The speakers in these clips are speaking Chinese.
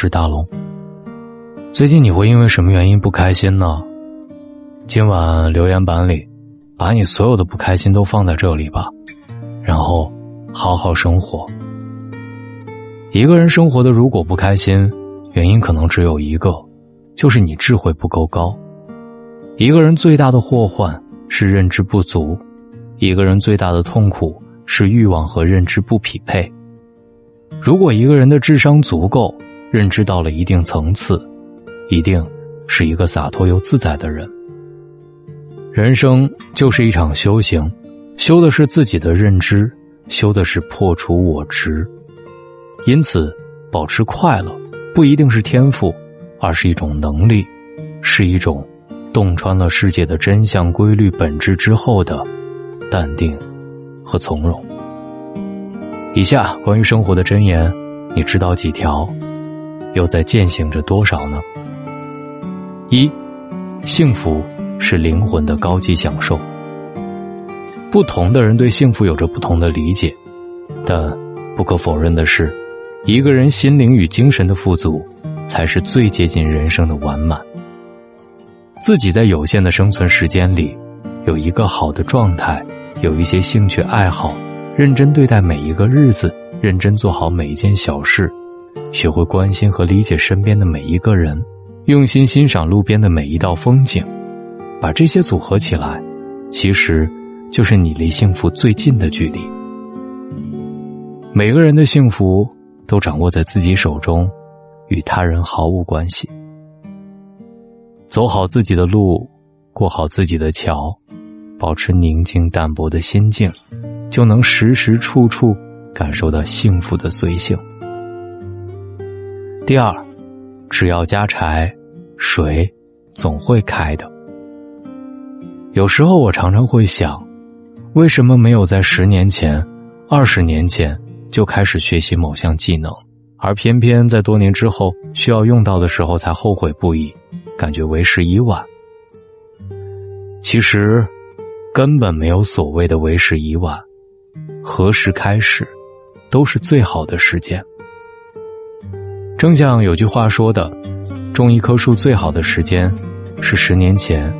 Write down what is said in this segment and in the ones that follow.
是大龙。最近你会因为什么原因不开心呢？今晚留言板里，把你所有的不开心都放在这里吧，然后好好生活。一个人生活的如果不开心，原因可能只有一个，就是你智慧不够高。一个人最大的祸患是认知不足，一个人最大的痛苦是欲望和认知不匹配。如果一个人的智商足够，认知到了一定层次，一定是一个洒脱又自在的人。人生就是一场修行，修的是自己的认知，修的是破除我执。因此，保持快乐不一定是天赋，而是一种能力，是一种洞穿了世界的真相、规律、本质之后的淡定和从容。以下关于生活的箴言，你知道几条？又在践行着多少呢？一，幸福是灵魂的高级享受。不同的人对幸福有着不同的理解，但不可否认的是，一个人心灵与精神的富足，才是最接近人生的完满。自己在有限的生存时间里，有一个好的状态，有一些兴趣爱好。认真对待每一个日子，认真做好每一件小事，学会关心和理解身边的每一个人，用心欣赏路边的每一道风景，把这些组合起来，其实就是你离幸福最近的距离。每个人的幸福都掌握在自己手中，与他人毫无关系。走好自己的路，过好自己的桥，保持宁静淡泊的心境。就能时时处处感受到幸福的随性。第二，只要加柴，水总会开的。有时候我常常会想，为什么没有在十年前、二十年前就开始学习某项技能，而偏偏在多年之后需要用到的时候才后悔不已，感觉为时已晚？其实，根本没有所谓的为时已晚。何时开始，都是最好的时间。正像有句话说的：“种一棵树最好的时间是十年前，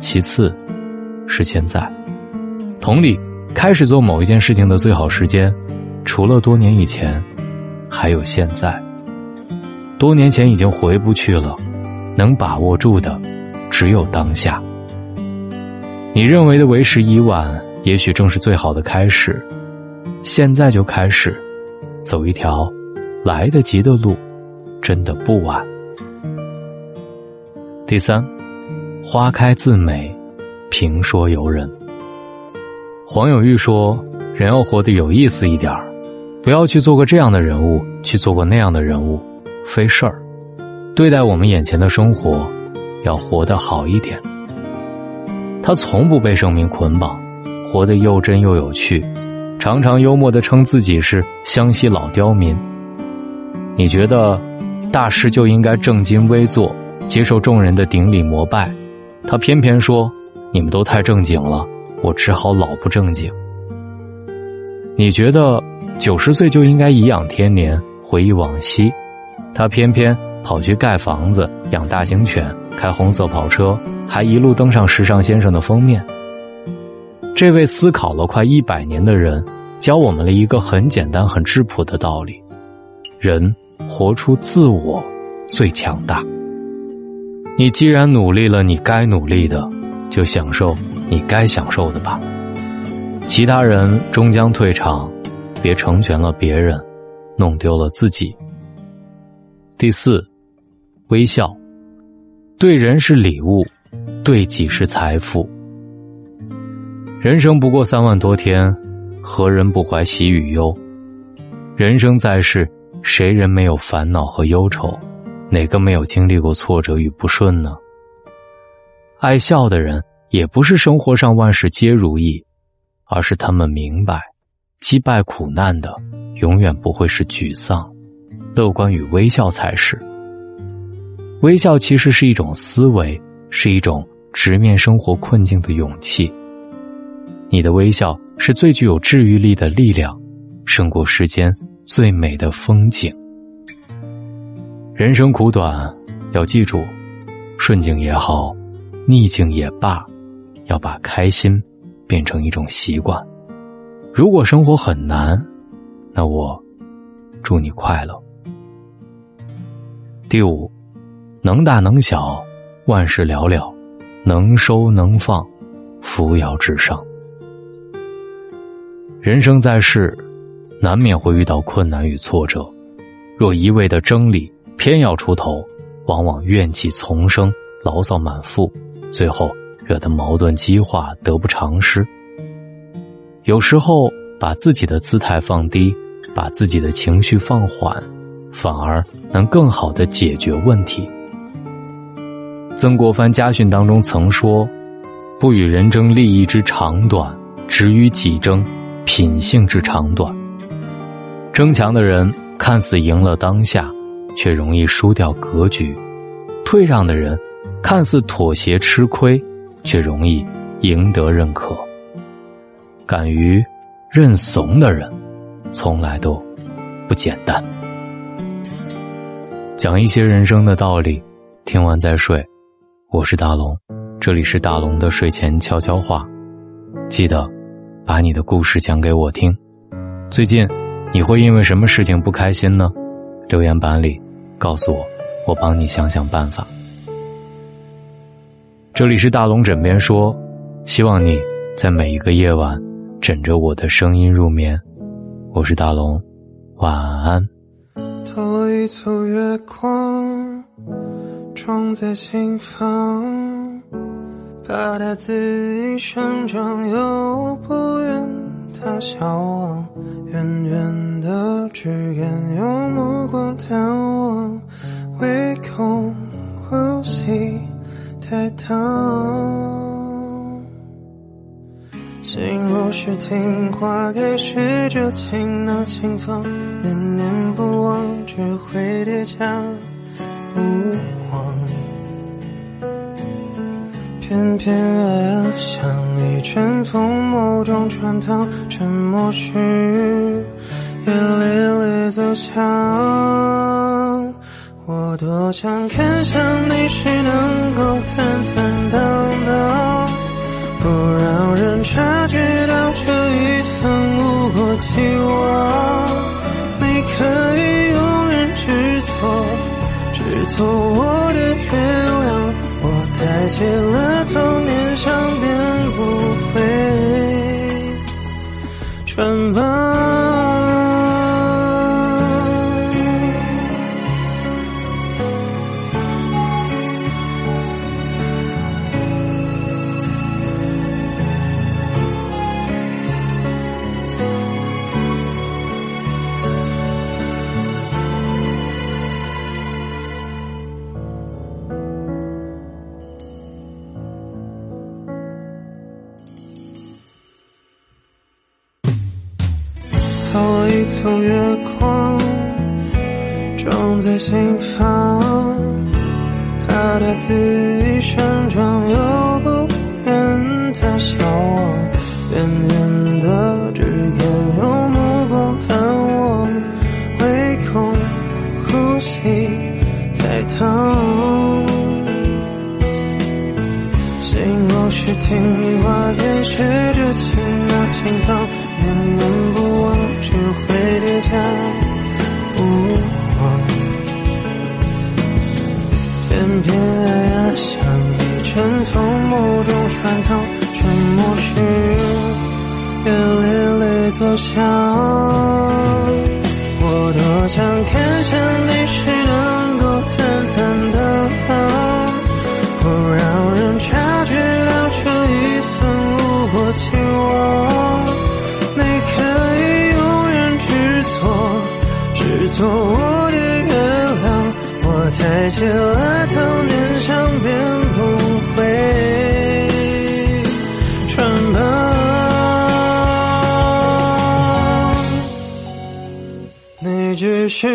其次是现在。”同理，开始做某一件事情的最好时间，除了多年以前，还有现在。多年前已经回不去了，能把握住的只有当下。你认为的为时已晚。也许正是最好的开始，现在就开始，走一条来得及的路，真的不晚。第三，花开自美，评说由人。黄永玉说：“人要活得有意思一点不要去做个这样的人物，去做个那样的人物，费事儿。对待我们眼前的生活，要活得好一点。”他从不被生命捆绑。活得又真又有趣，常常幽默的称自己是湘西老刁民。你觉得大师就应该正襟危坐，接受众人的顶礼膜拜，他偏偏说你们都太正经了，我只好老不正经。你觉得九十岁就应该颐养天年，回忆往昔，他偏偏跑去盖房子、养大型犬、开红色跑车，还一路登上时尚先生的封面。这位思考了快一百年的人，教我们了一个很简单、很质朴的道理：人活出自我最强大。你既然努力了，你该努力的，就享受你该享受的吧。其他人终将退场，别成全了别人，弄丢了自己。第四，微笑，对人是礼物，对己是财富。人生不过三万多天，何人不怀喜与忧？人生在世，谁人没有烦恼和忧愁？哪个没有经历过挫折与不顺呢？爱笑的人，也不是生活上万事皆如意，而是他们明白，击败苦难的，永远不会是沮丧，乐观与微笑才是。微笑其实是一种思维，是一种直面生活困境的勇气。你的微笑是最具有治愈力的力量，胜过世间最美的风景。人生苦短，要记住，顺境也好，逆境也罢，要把开心变成一种习惯。如果生活很难，那我祝你快乐。第五，能大能小，万事了了，能收能放，扶摇直上。人生在世，难免会遇到困难与挫折，若一味的争理，偏要出头，往往怨气丛生，牢骚满腹，最后惹得矛盾激化，得不偿失。有时候。把自己的姿态放低，把自己的情绪放缓，反而能更好的解决问题。曾国藩家训当中曾说：“不与人争利益之长短，只与己争品性之长短。”争强的人看似赢了当下，却容易输掉格局；退让的人看似妥协吃亏，却容易赢得认可。敢于。认怂的人，从来都不简单。讲一些人生的道理，听完再睡。我是大龙，这里是大龙的睡前悄悄话。记得把你的故事讲给我听。最近你会因为什么事情不开心呢？留言板里告诉我，我帮你想想办法。这里是大龙枕边说，希望你在每一个夜晚。枕着我的声音入眠，我是大龙，晚安。偷一簇月光，装在心房，怕它恣意生长，又不愿他消亡。远远的，只愿用目光探望，唯恐呼吸太烫。心若是听话，该试着听那轻放，念念不忘，只会叠加无望。偏偏爱，像一阵风，某种穿堂，沉默时眼泪泪作响。我多想看向你时，能够坦坦荡荡，不让人察觉到这一份无过。期望你可以永远知错，知错我的原谅。我带起一簇月光，装在心房，怕它恣意生长，又不想。是